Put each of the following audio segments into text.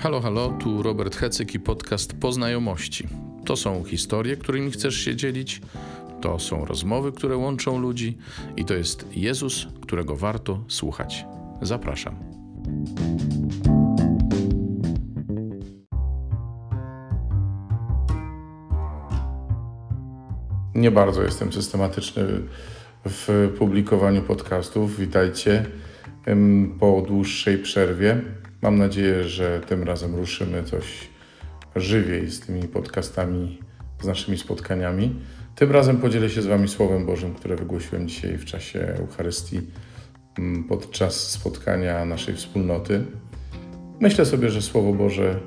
Halo, halo, tu Robert Hecyk i podcast Poznajomości. To są historie, którymi chcesz się dzielić, to są rozmowy, które łączą ludzi i to jest Jezus, którego warto słuchać. Zapraszam. Nie bardzo jestem systematyczny w publikowaniu podcastów. Witajcie po dłuższej przerwie. Mam nadzieję, że tym razem ruszymy coś żywiej z tymi podcastami, z naszymi spotkaniami. Tym razem podzielę się z Wami Słowem Bożym, które wygłosiłem dzisiaj w czasie Eucharystii mm, podczas spotkania naszej wspólnoty. Myślę sobie, że Słowo Boże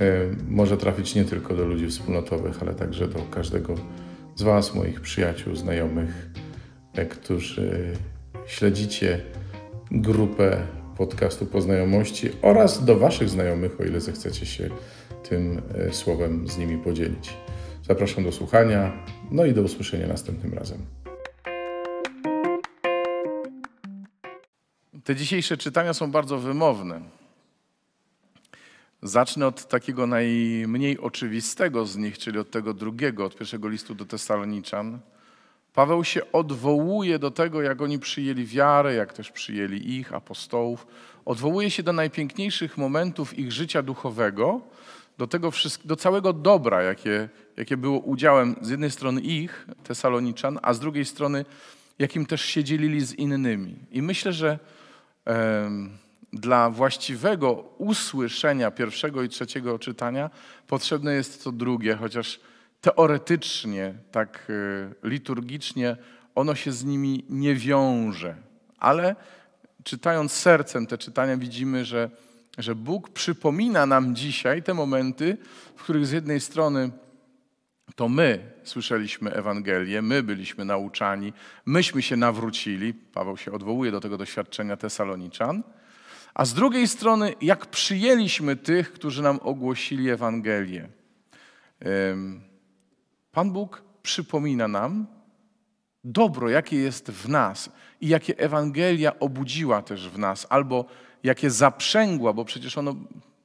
y, może trafić nie tylko do ludzi wspólnotowych, ale także do każdego z Was, moich przyjaciół, znajomych, e, którzy śledzicie grupę podcastu Poznajomości oraz do Waszych znajomych, o ile zechcecie się tym e, słowem z nimi podzielić. Zapraszam do słuchania, no i do usłyszenia następnym razem. Te dzisiejsze czytania są bardzo wymowne. Zacznę od takiego najmniej oczywistego z nich, czyli od tego drugiego, od pierwszego listu do Tesaloniczan. Paweł się odwołuje do tego, jak oni przyjęli wiarę, jak też przyjęli ich, apostołów. Odwołuje się do najpiękniejszych momentów ich życia duchowego, do, tego do całego dobra, jakie, jakie było udziałem z jednej strony ich, Tesaloniczan, a z drugiej strony, jakim też się dzielili z innymi. I myślę, że e, dla właściwego usłyszenia pierwszego i trzeciego czytania potrzebne jest to drugie, chociaż teoretycznie, tak e, liturgicznie, ono się z nimi nie wiąże. Ale czytając sercem te czytania, widzimy, że, że Bóg przypomina nam dzisiaj te momenty, w których z jednej strony to my słyszeliśmy Ewangelię, my byliśmy nauczani, myśmy się nawrócili. Paweł się odwołuje do tego doświadczenia Tesaloniczan. A z drugiej strony, jak przyjęliśmy tych, którzy nam ogłosili Ewangelię. Pan Bóg przypomina nam dobro, jakie jest w nas i jakie Ewangelia obudziła też w nas, albo jakie zaprzęgła, bo przecież ono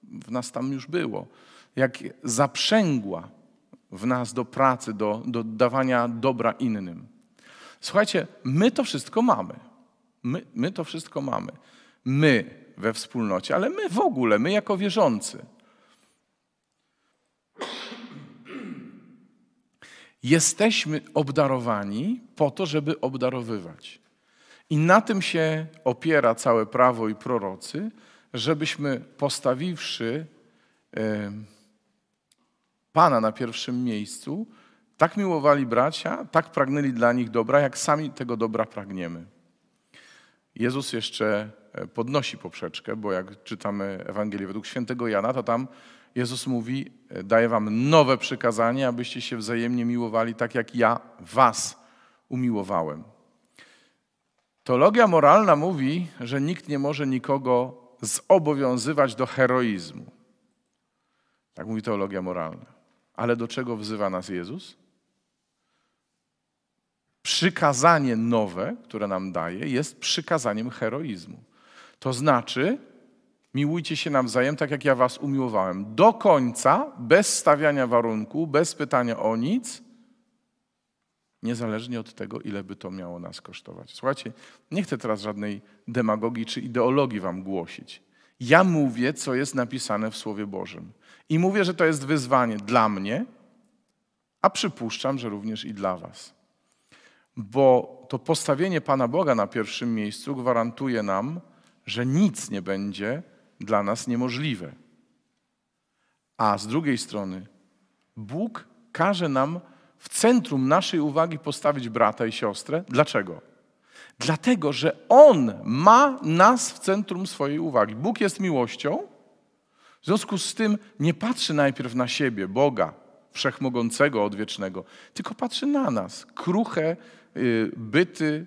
w nas tam już było, jak zaprzęgła w nas do pracy, do, do dawania dobra innym. Słuchajcie, my to wszystko mamy. My, my to wszystko mamy. My we wspólnocie, ale my w ogóle, my jako wierzący. Jesteśmy obdarowani po to, żeby obdarowywać. I na tym się opiera całe prawo i prorocy, żebyśmy postawiwszy Pana na pierwszym miejscu, tak miłowali bracia, tak pragnęli dla nich dobra, jak sami tego dobra pragniemy. Jezus jeszcze podnosi poprzeczkę, bo jak czytamy Ewangelię według świętego Jana, to tam Jezus mówi: Daję wam nowe przykazanie, abyście się wzajemnie miłowali tak, jak ja was umiłowałem. Teologia moralna mówi, że nikt nie może nikogo zobowiązywać do heroizmu. Tak mówi teologia moralna. Ale do czego wzywa nas Jezus? Przykazanie nowe, które nam daje, jest przykazaniem heroizmu. To znaczy, Miłujcie się nawzajem, tak jak ja was umiłowałem. Do końca, bez stawiania warunku, bez pytania o nic, niezależnie od tego, ile by to miało nas kosztować. Słuchajcie, nie chcę teraz żadnej demagogii czy ideologii wam głosić. Ja mówię, co jest napisane w Słowie Bożym. I mówię, że to jest wyzwanie dla mnie, a przypuszczam, że również i dla was. Bo to postawienie Pana Boga na pierwszym miejscu gwarantuje nam, że nic nie będzie dla nas niemożliwe. A z drugiej strony, Bóg każe nam w centrum naszej uwagi postawić brata i siostrę. Dlaczego? Dlatego, że On ma nas w centrum swojej uwagi. Bóg jest miłością, w związku z tym nie patrzy najpierw na siebie, Boga, wszechmogącego, odwiecznego, tylko patrzy na nas, kruche y, byty,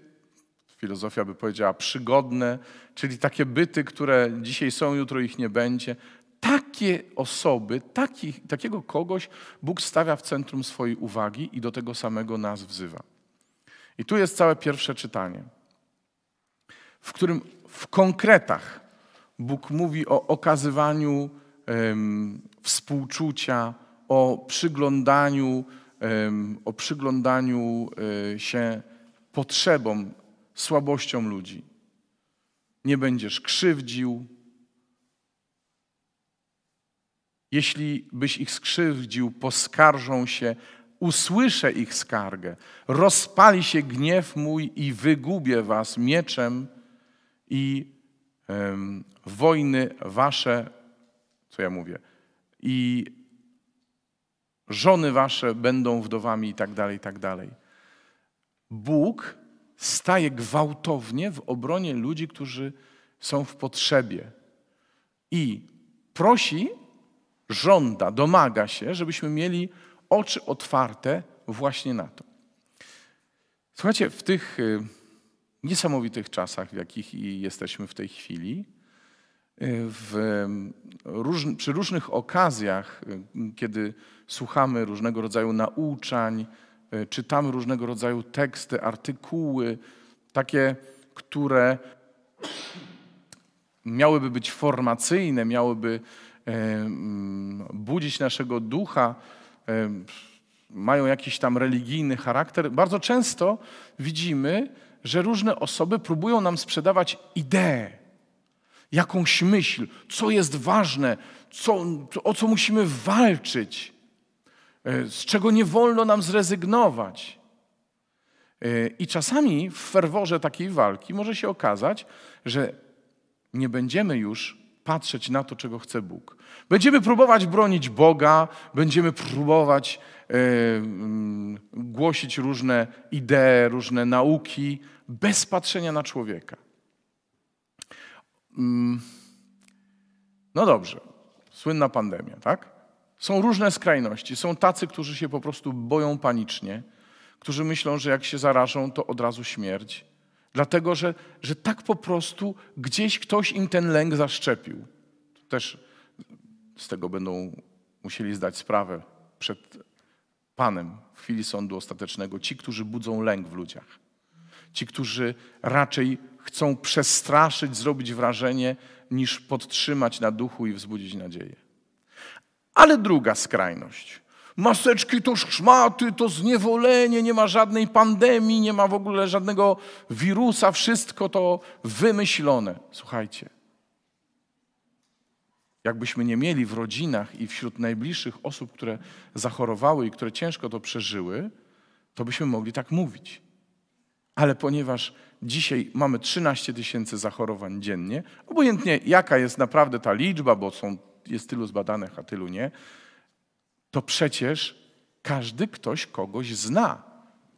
filozofia by powiedziała przygodne, czyli takie byty, które dzisiaj są, jutro ich nie będzie. Takie osoby, taki, takiego kogoś Bóg stawia w centrum swojej uwagi i do tego samego nas wzywa. I tu jest całe pierwsze czytanie, w którym w konkretach Bóg mówi o okazywaniu em, współczucia, o przyglądaniu, em, o przyglądaniu e, się potrzebom, słabościom ludzi. Nie będziesz krzywdził. Jeśli byś ich skrzywdził, poskarżą się, usłyszę ich skargę. Rozpali się gniew mój i wygubię was mieczem i em, wojny wasze, co ja mówię, i żony wasze będą wdowami i tak dalej, i tak dalej. Bóg staje gwałtownie w obronie ludzi, którzy są w potrzebie i prosi, żąda, domaga się, żebyśmy mieli oczy otwarte właśnie na to. Słuchajcie, w tych y, niesamowitych czasach, w jakich jesteśmy w tej chwili, y, w, przy różnych okazjach, y, kiedy słuchamy różnego rodzaju nauczań, czytamy różnego rodzaju teksty, artykuły, takie, które miałyby być formacyjne, miałyby budzić naszego ducha, mają jakiś tam religijny charakter, bardzo często widzimy, że różne osoby próbują nam sprzedawać ideę, jakąś myśl, co jest ważne, co, o co musimy walczyć, e, z czego nie wolno nam zrezygnować. E, I czasami w ferworze takiej walki może się okazać, że nie będziemy już patrzeć na to, czego chce Bóg. Będziemy próbować bronić Boga, będziemy próbować e, mm, głosić różne idee, różne nauki, bez patrzenia na człowieka. Mm, no dobrze, słynna pandemia, tak? Są różne skrajności. Są tacy, którzy się po prostu boją panicznie, którzy myślą, że jak się zarażą, to od razu śmierć. Dlatego, że, że tak po prostu gdzieś ktoś im ten lęk zaszczepił. Też z tego będą musieli zdać sprawę przed Panem w chwili sądu ostatecznego. Ci, którzy budzą lęk w ludziach. Ci, którzy raczej chcą przestraszyć, zrobić wrażenie, niż podtrzymać na duchu i wzbudzić nadzieję. Ale druga skrajność. Maseczki to szmaty, to zniewolenie, nie ma żadnej pandemii, nie ma w ogóle żadnego wirusa, wszystko to wymyślone. Słuchajcie, jakbyśmy nie mieli w rodzinach i wśród najbliższych osób, które zachorowały i które ciężko to przeżyły, to byśmy mogli tak mówić. Ale ponieważ dzisiaj mamy 13 tysięcy zachorowań dziennie, obojętnie jaka jest naprawdę ta liczba, bo są, jest tylu zbadanych, a tylu nie, to przecież każdy ktoś kogoś zna,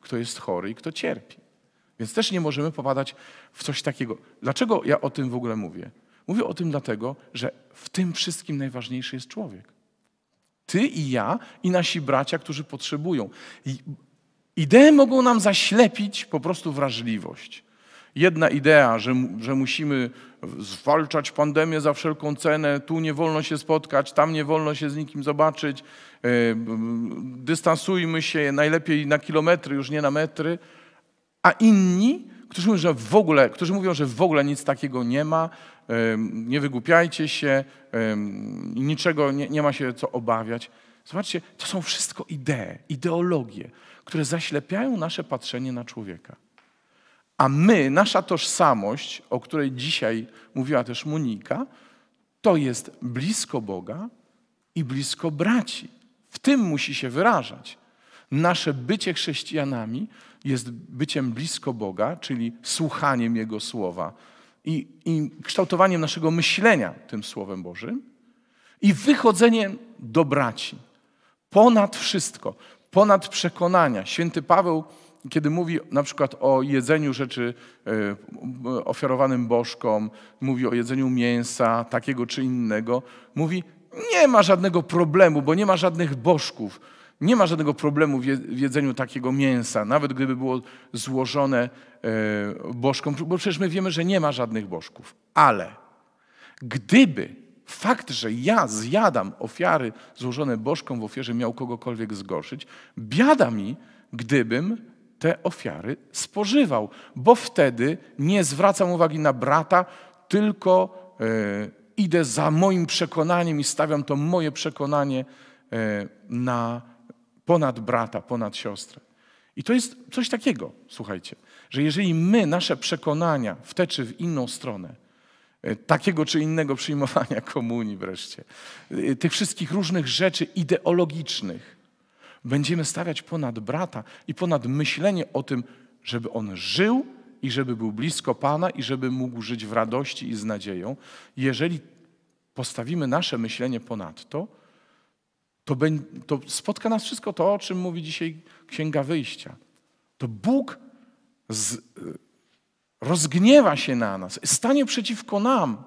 kto jest chory i kto cierpi. Więc też nie możemy popadać w coś takiego. Dlaczego ja o tym w ogóle mówię? Mówię o tym dlatego, że w tym wszystkim najważniejszy jest człowiek. Ty i ja i nasi bracia, którzy potrzebują. Idee mogą nam zaślepić po prostu wrażliwość. Jedna idea, że, że musimy zwalczać pandemię za wszelką cenę, tu nie wolno się spotkać, tam nie wolno się z nikim zobaczyć, e, dystansujmy się najlepiej na kilometry, już nie na metry, a inni, którzy mówią, że w ogóle, którzy mówią, że w ogóle nic takiego nie ma, nie wygłupiajcie się, niczego nie, nie ma się co obawiać. Zobaczcie, to są wszystko idee, ideologie, które zaślepiają nasze patrzenie na człowieka. A my, nasza tożsamość, o której dzisiaj mówiła też Monika, to jest blisko Boga i blisko braci. W tym musi się wyrażać. Nasze bycie chrześcijanami jest byciem blisko Boga, czyli słuchaniem Jego słowa i, i kształtowaniem naszego myślenia tym Słowem Bożym i wychodzeniem do braci. Ponad wszystko, ponad przekonania. Święty Paweł, kiedy mówi na przykład o jedzeniu rzeczy e, ofiarowanym bożkom, mówi o jedzeniu mięsa takiego czy innego, mówi, nie ma żadnego problemu, bo nie ma żadnych bożków nie ma żadnego problemu w jedzeniu takiego mięsa, nawet gdyby było złożone e, bożkom, bo przecież my wiemy, że nie ma żadnych bożków. Ale gdyby fakt, że ja zjadam ofiary złożone bożkom w ofierze miał kogokolwiek zgorszyć, biada mi, gdybym te ofiary spożywał, bo wtedy nie zwracam uwagi na brata, tylko e, idę za moim przekonaniem i stawiam to moje przekonanie e, na ponad brata, ponad siostrę. I to jest coś takiego, słuchajcie, że jeżeli my nasze przekonania w tę czy w inną stronę, e, takiego czy innego przyjmowania komunii wreszcie, tych wszystkich różnych rzeczy ideologicznych, będziemy stawiać ponad brata i ponad myślenie o tym, żeby on żył i żeby był blisko Pana i żeby mógł żyć w radości i z nadzieją, jeżeli postawimy nasze myślenie ponad to, to, to spotka nas wszystko to, o czym mówi dzisiaj Księga Wyjścia. To Bóg z, rozgniewa się na nas, stanie przeciwko nam,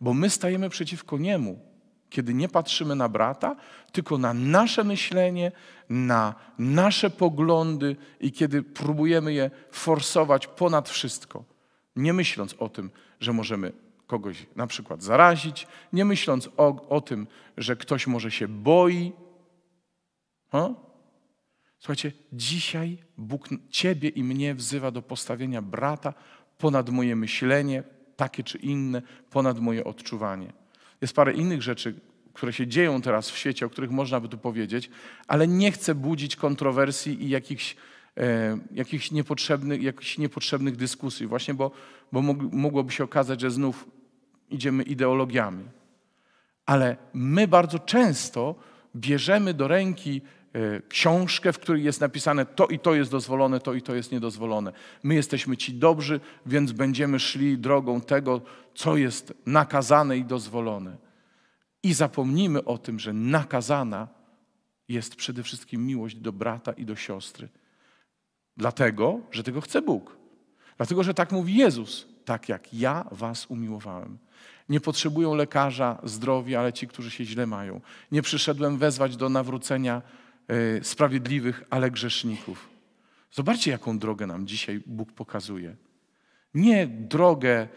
bo my stajemy przeciwko Niemu kiedy nie patrzymy na brata, tylko na nasze myślenie, na nasze poglądy i kiedy próbujemy je forsować ponad wszystko, nie myśląc o tym, że możemy kogoś na przykład zarazić, nie myśląc o, o tym, że ktoś może się boi. Ha? Słuchajcie, dzisiaj Bóg Ciebie i mnie wzywa do postawienia brata ponad moje myślenie, takie czy inne, ponad moje odczuwanie. Jest parę innych rzeczy, które się dzieją teraz w świecie, o których można by tu powiedzieć, ale nie chcę budzić kontrowersji i jakichś, e, jakichś, niepotrzebnych, jakichś niepotrzebnych dyskusji, właśnie bo, bo mogłoby się okazać, że znów idziemy ideologiami. Ale my bardzo często bierzemy do ręki książkę, w której jest napisane to i to jest dozwolone, to i to jest niedozwolone. My jesteśmy ci dobrzy, więc będziemy szli drogą tego, co jest nakazane i dozwolone. I zapomnijmy o tym, że nakazana jest przede wszystkim miłość do brata i do siostry. Dlatego, że tego chce Bóg. Dlatego, że tak mówi Jezus, tak jak ja was umiłowałem. Nie potrzebują lekarza zdrowia, ale ci, którzy się źle mają. Nie przyszedłem wezwać do nawrócenia sprawiedliwych, ale grzeszników. Zobaczcie, jaką drogę nam dzisiaj Bóg pokazuje. Nie drogę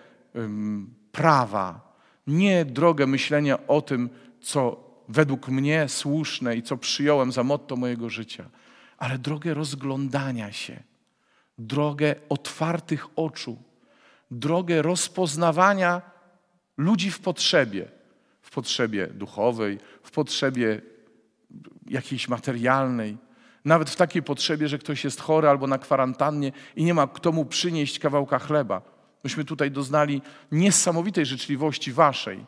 prawa, nie drogę myślenia o tym, co według mnie słuszne i co przyjąłem za motto mojego życia, ale drogę rozglądania się, drogę otwartych oczu, drogę rozpoznawania ludzi w potrzebie, w potrzebie duchowej, w potrzebie jakiejś materialnej, nawet w takiej potrzebie, że ktoś jest chory albo na kwarantannie i nie ma kto mu przynieść kawałka chleba. Myśmy tutaj doznali niesamowitej życzliwości Waszej.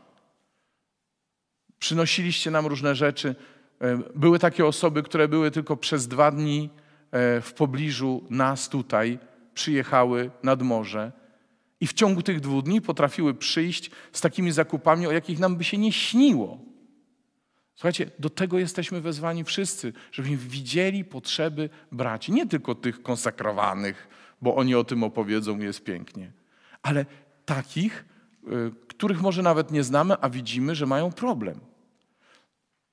Przynosiliście nam różne rzeczy. E, były takie osoby, które były tylko przez dwa dni e, w pobliżu nas tutaj, przyjechały nad morze i w ciągu tych dwóch dni potrafiły przyjść z takimi zakupami, o jakich nam by się nie śniło. Słuchajcie, do tego jesteśmy wezwani wszyscy, żebyśmy widzieli potrzeby braci, nie tylko tych konsekrowanych, bo oni o tym opowiedzą jest pięknie ale takich, y, których może nawet nie znamy, a widzimy, że mają problem.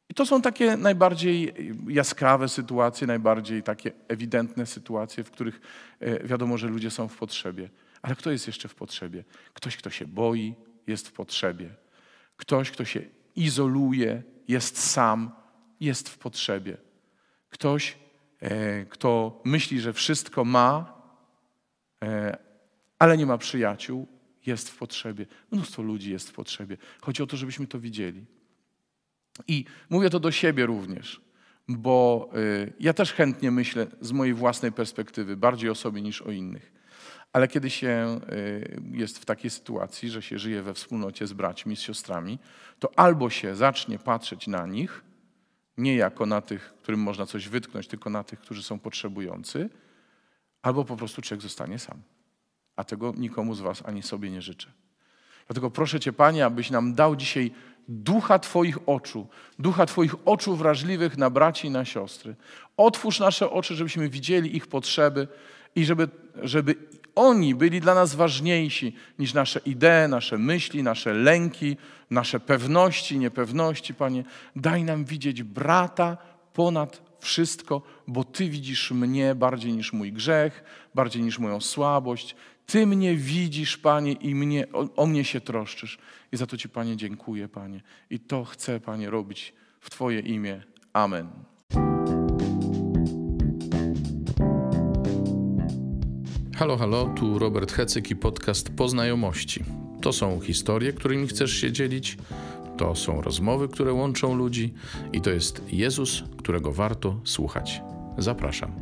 I to są takie najbardziej jaskrawe sytuacje, najbardziej takie ewidentne sytuacje, w których y, wiadomo, że ludzie są w potrzebie. Ale kto jest jeszcze w potrzebie? Ktoś, kto się boi, jest w potrzebie. Ktoś, kto się izoluje, jest sam, jest w potrzebie. Ktoś, e, kto myśli, że wszystko ma, e, ale nie ma przyjaciół, jest w potrzebie. Mnóstwo ludzi jest w potrzebie. Chodzi o to, żebyśmy to widzieli. I mówię to do siebie również, bo y, ja też chętnie myślę z mojej własnej perspektywy, bardziej o sobie niż o innych. Ale kiedy się y, jest w takiej sytuacji, że się żyje we wspólnocie z braćmi, z siostrami, to albo się zacznie patrzeć na nich, nie jako na tych, którym można coś wytknąć, tylko na tych, którzy są potrzebujący, albo po prostu człowiek zostanie sam a tego nikomu z Was ani sobie nie życzę. Dlatego proszę Cię, Panie, abyś nam dał dzisiaj ducha Twoich oczu, ducha Twoich oczu wrażliwych na braci i na siostry. Otwórz nasze oczy, żebyśmy widzieli ich potrzeby i żeby, żeby oni byli dla nas ważniejsi niż nasze idee, nasze myśli, nasze lęki, nasze pewności, niepewności, Panie. Daj nam widzieć brata ponad wszystko, bo Ty widzisz mnie bardziej niż mój grzech, bardziej niż moją słabość. Ty mnie widzisz, Panie, i mnie, o, o mnie się troszczysz. I za to Ci, Panie, dziękuję, Panie. I to chcę, Panie, robić w Twoje imię. Amen. Halo, halo, tu Robert Hecyk i podcast Poznajomości. To są historie, którymi chcesz się dzielić, to są rozmowy, które łączą ludzi i to jest Jezus, którego warto słuchać. Zapraszam.